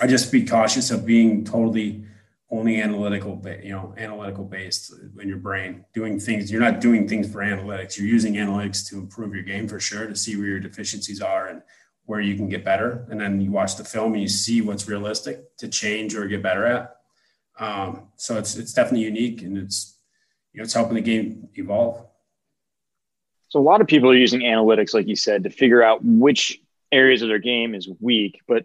D: I just be cautious of being totally only analytical, but you know, analytical based in your brain, doing things. You're not doing things for analytics. You're using analytics to improve your game for sure, to see where your deficiencies are and where you can get better. And then you watch the film and you see what's realistic to change or get better at. Um, so it's it's definitely unique and it's you know it's helping the game evolve.
B: So a lot of people are using analytics, like you said, to figure out which areas of their game is weak, but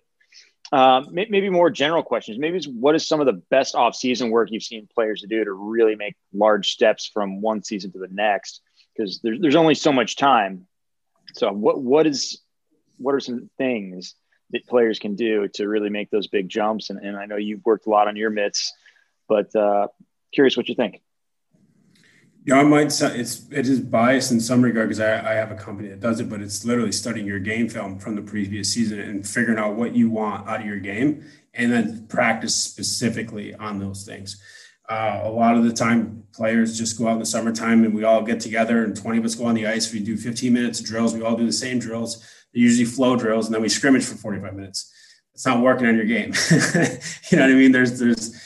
B: um, maybe more general questions. Maybe what is some of the best off-season work you've seen players to do to really make large steps from one season to the next? Because there's there's only so much time. So what what is what are some things that players can do to really make those big jumps? And, and I know you've worked a lot on your mitts, but uh, curious what you think.
D: Yeah, I might. It's it is biased in some regard because I, I have a company that does it, but it's literally studying your game film from the previous season and figuring out what you want out of your game, and then practice specifically on those things. Uh, a lot of the time, players just go out in the summertime and we all get together, and 20 of us go on the ice. We do 15 minutes of drills. We all do the same drills. They're usually flow drills, and then we scrimmage for 45 minutes. It's not working on your game. you know what I mean? There's there's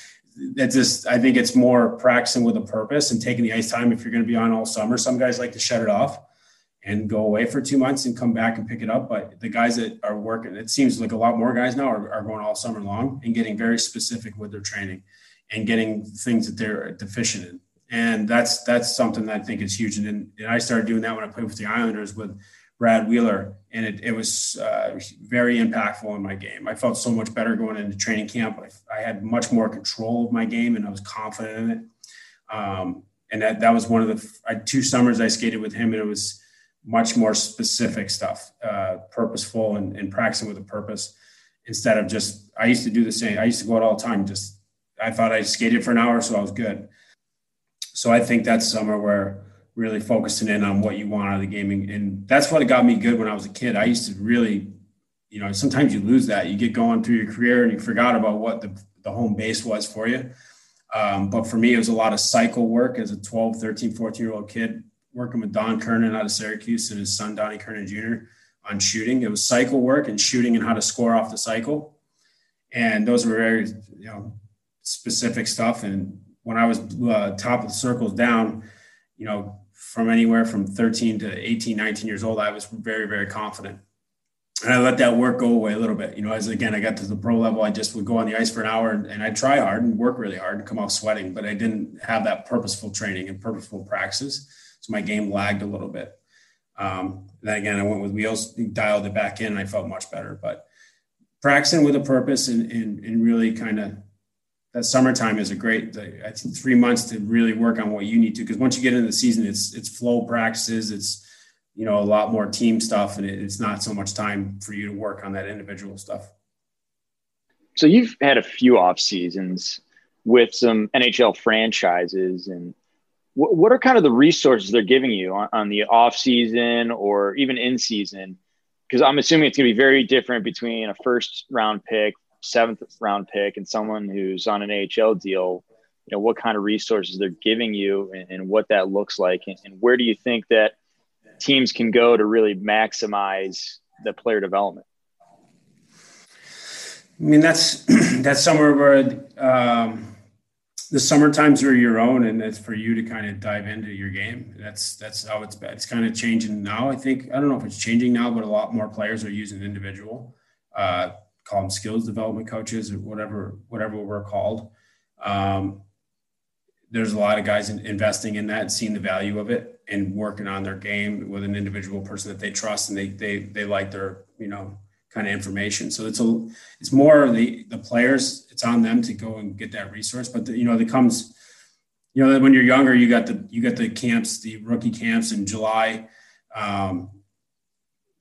D: it's just I think it's more practicing with a purpose and taking the ice time if you're going to be on all summer. Some guys like to shut it off and go away for two months and come back and pick it up. But the guys that are working, it seems like a lot more guys now are, are going all summer long and getting very specific with their training and getting things that they're deficient in. And that's that's something that I think is huge. And, and I started doing that when I played with the Islanders with Brad Wheeler, and it, it was uh, very impactful in my game. I felt so much better going into training camp. I, I, had much more control of my game, and I was confident in it. Um, and that that was one of the I, two summers I skated with him, and it was much more specific stuff, uh, purposeful, and, and practicing with a purpose instead of just. I used to do the same. I used to go out all the time. Just I thought I skated for an hour, so I was good. So I think that's summer where really focusing in on what you want out of the gaming. And that's what got me good when I was a kid. I used to really, you know, sometimes you lose that. You get going through your career and you forgot about what the, the home base was for you. Um, but for me, it was a lot of cycle work as a 12, 13, 14 year old kid working with Don Kernan out of Syracuse and his son, Donnie Kernan Jr. on shooting. It was cycle work and shooting and how to score off the cycle. And those were very, you know, specific stuff. And when I was uh, top of the circles down, you know, from anywhere from 13 to 18, 19 years old, I was very, very confident. And I let that work go away a little bit. You know, as again, I got to the pro level, I just would go on the ice for an hour and, and I'd try hard and work really hard and come off sweating, but I didn't have that purposeful training and purposeful practices. So my game lagged a little bit. Um, then again, I went with wheels, dialed it back in, and I felt much better. But practicing with a purpose and, and, and really kind of that summertime is a great I think three months to really work on what you need to because once you get into the season it's it's flow practices it's you know a lot more team stuff and it, it's not so much time for you to work on that individual stuff.
B: So you've had a few off seasons with some nhl franchises and what, are kind of the resources they're giving you on, on the off season or even in season? Because i'm assuming it's going to be very different between a first round pick seventh round pick and someone who's on an AHL deal, you know, what kind of resources they're giving you and, and what that looks like. And, and, where do you think that teams can go to really maximize the player development?
D: I mean, that's, that's somewhere where um, the summer times are your own and it's for you to kind of dive into your game. That's, that's how it's, it's kind of changing now. I think, I don't know if it's changing now, but a lot more players are using individual, uh, call them skills development coaches or whatever whatever we're called. Um, there's a lot of guys in, investing in that seeing the value of it and working on their game with an individual person that they trust and they they they like their you know kind of information. So it's a it's more the the players. It's on them to go and get that resource. But the, you know, it comes. You know, when you're younger, you got the you got the camps, the rookie camps in July. Um,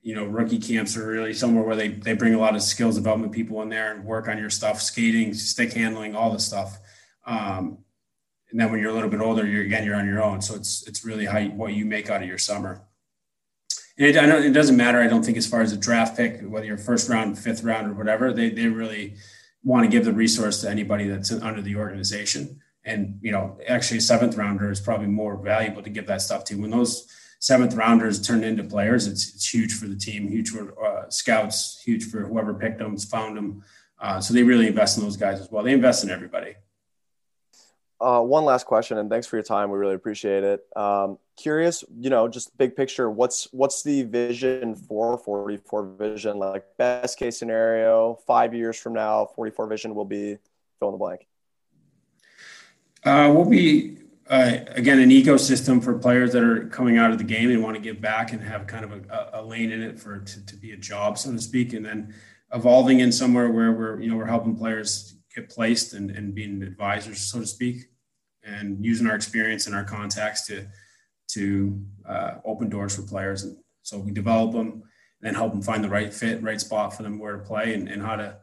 D: you know, rookie camps are really somewhere where they they bring a lot of skills development people in there and work on your stuff, skating, stick handling, all the stuff. Um, and then when you're a little bit older, you're again you're on your own. So it's it's really how you, what you make out of your summer. And it, I it doesn't matter. I don't think as far as a draft pick, whether you're first round, fifth round, or whatever, they they really want to give the resource to anybody that's under the organization. And you know, actually, a seventh rounder is probably more valuable to give that stuff to. When those seventh rounders turned into players, it's, it's huge for the team, huge for uh, scouts, huge for whoever picked them, found them. Uh, so they really invest in those guys as well. They invest in everybody.
C: Uh, one last question, and thanks for your time. We really appreciate it. Um, curious, you know, just big picture. What's what's the vision for 44 Vision? Like best case scenario, five years from now, 44 Vision will be fill in the blank.
D: Uh, we'll be uh, again an ecosystem for players that are coming out of the game and want to give back and have kind of a, a lane in it for to, to, be a job so to speak and then evolving in somewhere where we're you know we're helping players get placed and, and being advisors so to speak and using our experience and our contacts to to uh, open doors for players and so we develop them and then help them find the right fit right spot for them where to play and, and how to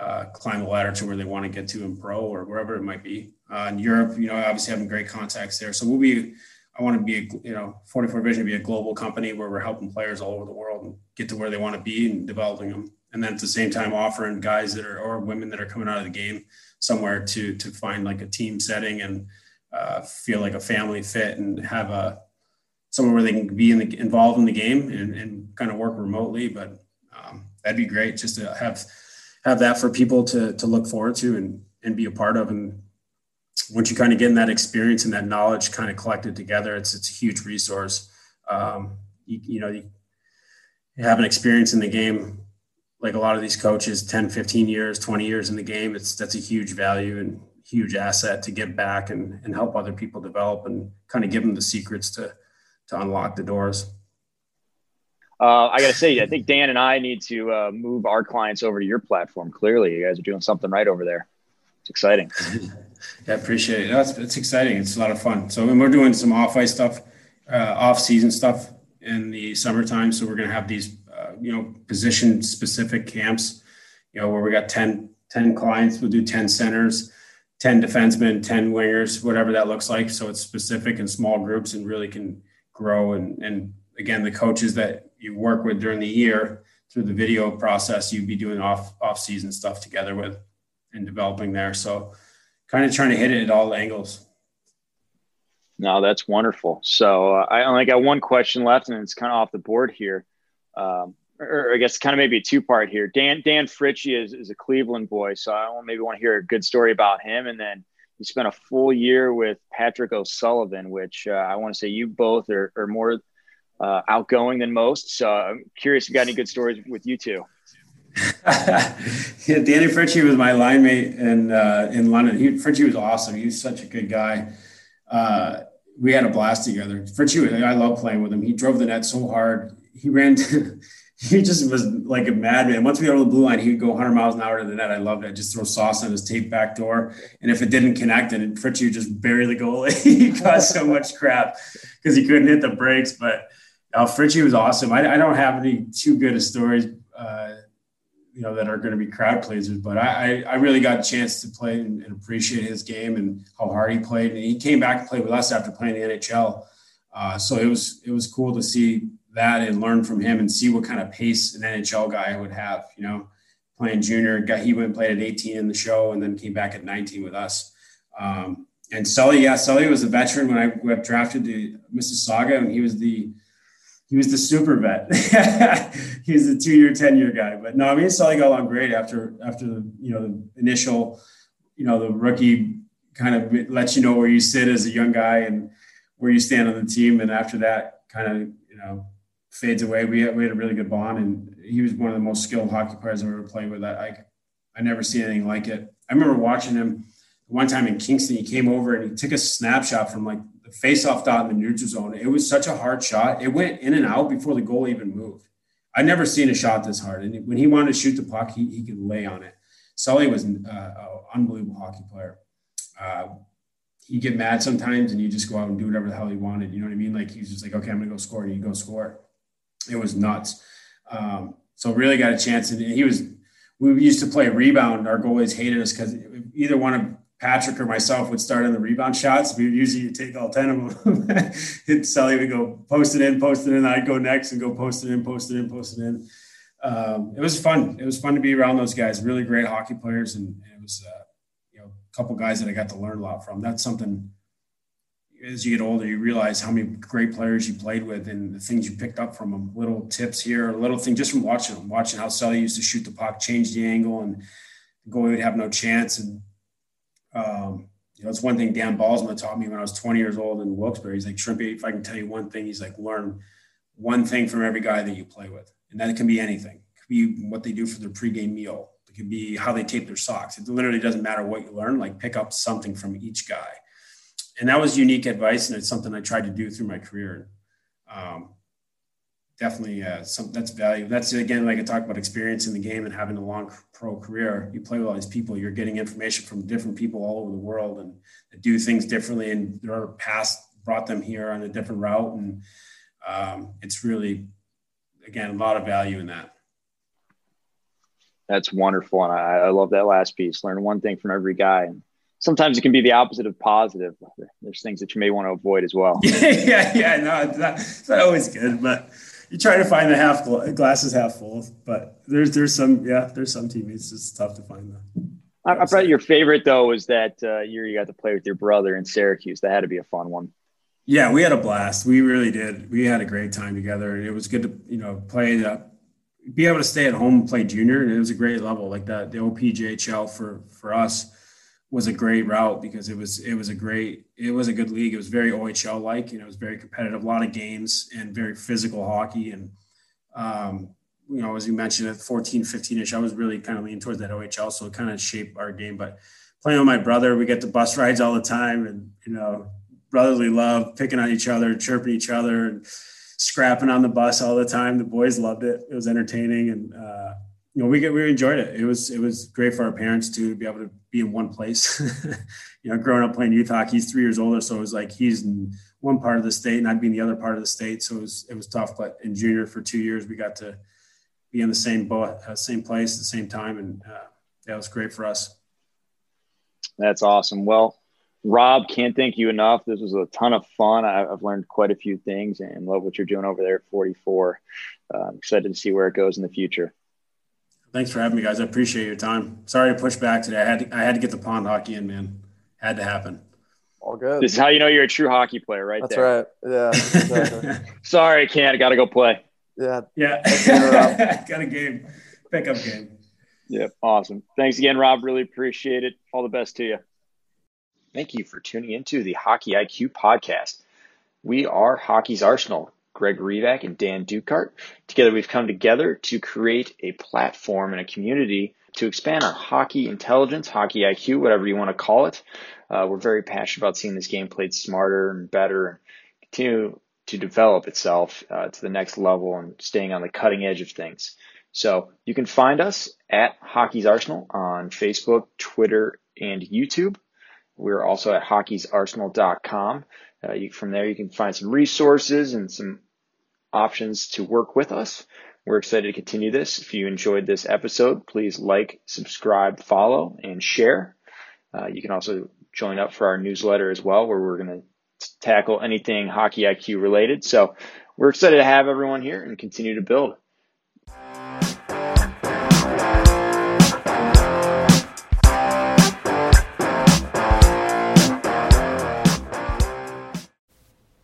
D: uh, climb the ladder to where they want to get to in pro or wherever it might be. Uh, in Europe, you know, obviously having great contacts there. So we'll be, I want to be, a, you know, 44 Vision to be a global company where we're helping players all over the world and get to where they want to be and developing them. And then at the same time, offering guys that are, or women that are coming out of the game somewhere to, to find like a team setting and uh, feel like a family fit and have a, somewhere where they can be in the, involved in the game and, and kind of work remotely. But um, that'd be great just to have, have that for people to to look forward to and and be a part of. And once you kind of get in that experience and that knowledge kind of collected together, it's it's a huge resource. Um, you, you know, you have an experience in the game like a lot of these coaches 10 15 years 20 years in the game it's that's a huge value and huge asset to give back and, and help other people develop and kind of give them the secrets to to unlock the doors
B: uh, I got to say, I think Dan and I need to uh, move our clients over to your platform. Clearly, you guys are doing something right over there. It's exciting.
D: yeah, I appreciate it. That's it's exciting. It's a lot of fun. So, and we're doing some off ice stuff, uh, off season stuff in the summertime. So, we're going to have these, uh, you know, position specific camps, you know, where we got 10, 10 clients. We'll do 10 centers, 10 defensemen, 10 wingers, whatever that looks like. So, it's specific in small groups and really can grow and, and again, the coaches that you work with during the year through the video process, you'd be doing off off season stuff together with and developing there. So kind of trying to hit it at all angles.
B: No, that's wonderful. So uh, I only got one question left, and it's kind of off the board here. Um, or I guess kind of maybe a two part here. Dan Dan Fritsche is, is a Cleveland boy, so I maybe want to hear a good story about him. And then he spent a full year with Patrick O'Sullivan, which uh, I want to say you both are, are more uh, outgoing than most. So I'm curious if you got any good stories with you two.
D: yeah, Danny Fritsche was my line mate in uh, in London. He, Fritsche was awesome. He was such a good guy. Uh, we had a blast together. Fritsche, I love playing with him. He drove the net so hard. He ran. To, he just was like a madman. Once we got over the blue line, he would go 100 miles an hour to the net. I loved it. I Just throw sauce on his tape back door, and if it didn't connect, and Fritsche would just bury the goalie. he got so much crap because he couldn't hit the brakes. But uh, Fritsche was awesome. I, I, don't have any too good of stories. You know that are going to be crowd pleasers. But I, I, really got a chance to play and, and, appreciate his game and how hard he played. And he came back and played with us after playing the NHL. Uh, so it was it was cool to see that and learn from him and see what kind of pace an NHL guy would have. You know, playing junior, guy he went and played at 18 in the show and then came back at 19 with us. Um, and Sully, yeah, Sully was a veteran when I got drafted to Mississauga, and he was the he was the super vet. he was a two year, 10 year guy. But no, I mean, Sully got along great after, after the, you know, the initial, you know, the rookie kind of lets you know where you sit as a young guy and where you stand on the team. And after that kind of, you know, fades away, we had, we had a really good bond and he was one of the most skilled hockey players I've ever played with. I, I, I never seen anything like it. I remember watching him one time in Kingston, he came over and he took a snapshot from like the face-off dot in the neutral zone. It was such a hard shot. It went in and out before the goal even moved. I'd never seen a shot this hard. And when he wanted to shoot the puck, he, he could lay on it. Sully was an uh, unbelievable hockey player. Uh, he'd get mad sometimes and you just go out and do whatever the hell he wanted. You know what I mean? Like he's just like, okay, I'm gonna go score. And you go score. It was nuts. Um, so really got a chance. And he was, we used to play rebound. Our goalies hated us because either one of Patrick or myself would start on the rebound shots. We would usually take all 10 of them. Hit Sully would go post it in, post it in. I'd go next and go post it in, post it in, post it in. Um, it was fun. It was fun to be around those guys, really great hockey players. And it was, uh, you know, a couple guys that I got to learn a lot from. That's something as you get older, you realize how many great players you played with and the things you picked up from them. Little tips here, little thing just from watching them, watching how Sully used to shoot the puck, change the angle, and the goalie would have no chance. And um, you know, it's one thing Dan Bylsma taught me when I was 20 years old in Wilkes-Barre. He's like, Shrimpy, if I can tell you one thing, he's like, learn one thing from every guy that you play with. And that can be anything. It could be what they do for their pregame meal. It could be how they tape their socks. It literally doesn't matter what you learn, like pick up something from each guy. And that was unique advice. And it's something I tried to do through my career. Um, definitely uh, some that's value. That's again, like I talk about experience in the game and having a long pro career. You play with all these people, you're getting information from different people all over the world and do things differently. And their past brought them here on a different route. And um, it's really, again, a lot of value in that.
B: That's wonderful. And I, I love that last piece. Learn one thing from every guy. Sometimes it can be the opposite of positive. There's things that you may want to avoid as well.
D: yeah, yeah, no, it's not, it's not always good, but you try to find the half glasses half full, but there's there's some yeah there's some teammates it's tough to find them.
B: I, I bet your favorite though was that uh, year you got to play with your brother in Syracuse. That had to be a fun one.
D: Yeah, we had a blast. We really did. We had a great time together, and it was good to you know play uh, be able to stay at home and play junior, and it was a great level like that. The OPJHL for for us was a great route because it was it was a great it was a good league. It was very OHL like, you know, it was very competitive, a lot of games and very physical hockey. And um, you know, as you mentioned at 14, 15 ish, I was really kind of leaning towards that OHL, so it kind of shaped our game. But playing with my brother, we get the bus rides all the time, and you know, brotherly love, picking on each other, chirping each other, and scrapping on the bus all the time. The boys loved it. It was entertaining, and uh, know, we get, we enjoyed it. It was, it was great for our parents too, to be able to be in one place. you know, growing up playing youth hockey, he's three years older. So it was like, he's in one part of the state and I'd be in the other part of the state. So it was, it was tough, but in junior for two years, we got to be in the same boat, uh, same place at the same time. And uh, that was great for us.
B: That's awesome. Well, Rob, can't thank you enough. This was a ton of fun. I've learned quite a few things and love what you're doing over there at 44. Uh, excited to see where it goes in the future.
D: Thanks for having me, guys. I appreciate your time. Sorry to push back today. I had to, I had to get the pond hockey in, man. Had to happen.
C: All good.
B: This is how you know you're a true hockey player, right
C: That's
B: there.
C: right. Yeah. Exactly.
B: Sorry, can't. Got to go play.
C: yeah.
D: Yeah. Got a game. Pickup game.
B: Yep. Awesome. Thanks again, Rob. Really appreciate it. All the best to you. Thank you for tuning into the Hockey IQ podcast. We are Hockey's Arsenal, Greg Revac and Dan Dukart. Together, we've come together to create a platform and a community to expand on hockey intelligence, hockey IQ, whatever you want to call it. Uh, we're very passionate about seeing this game played smarter and better and continue to develop itself uh, to the next level and staying on the cutting edge of things. So you can find us at Hockey's Arsenal on Facebook, Twitter, and YouTube. We're also at hockeysarsenal.com. Uh, you, from there, you can find some resources and some options to work with us. We're excited to continue this. If you enjoyed this episode, please like, subscribe, follow, and share. Uh, you can also join up for our newsletter as well, where we're going to tackle anything hockey IQ related. So we're excited to have everyone here and continue to build.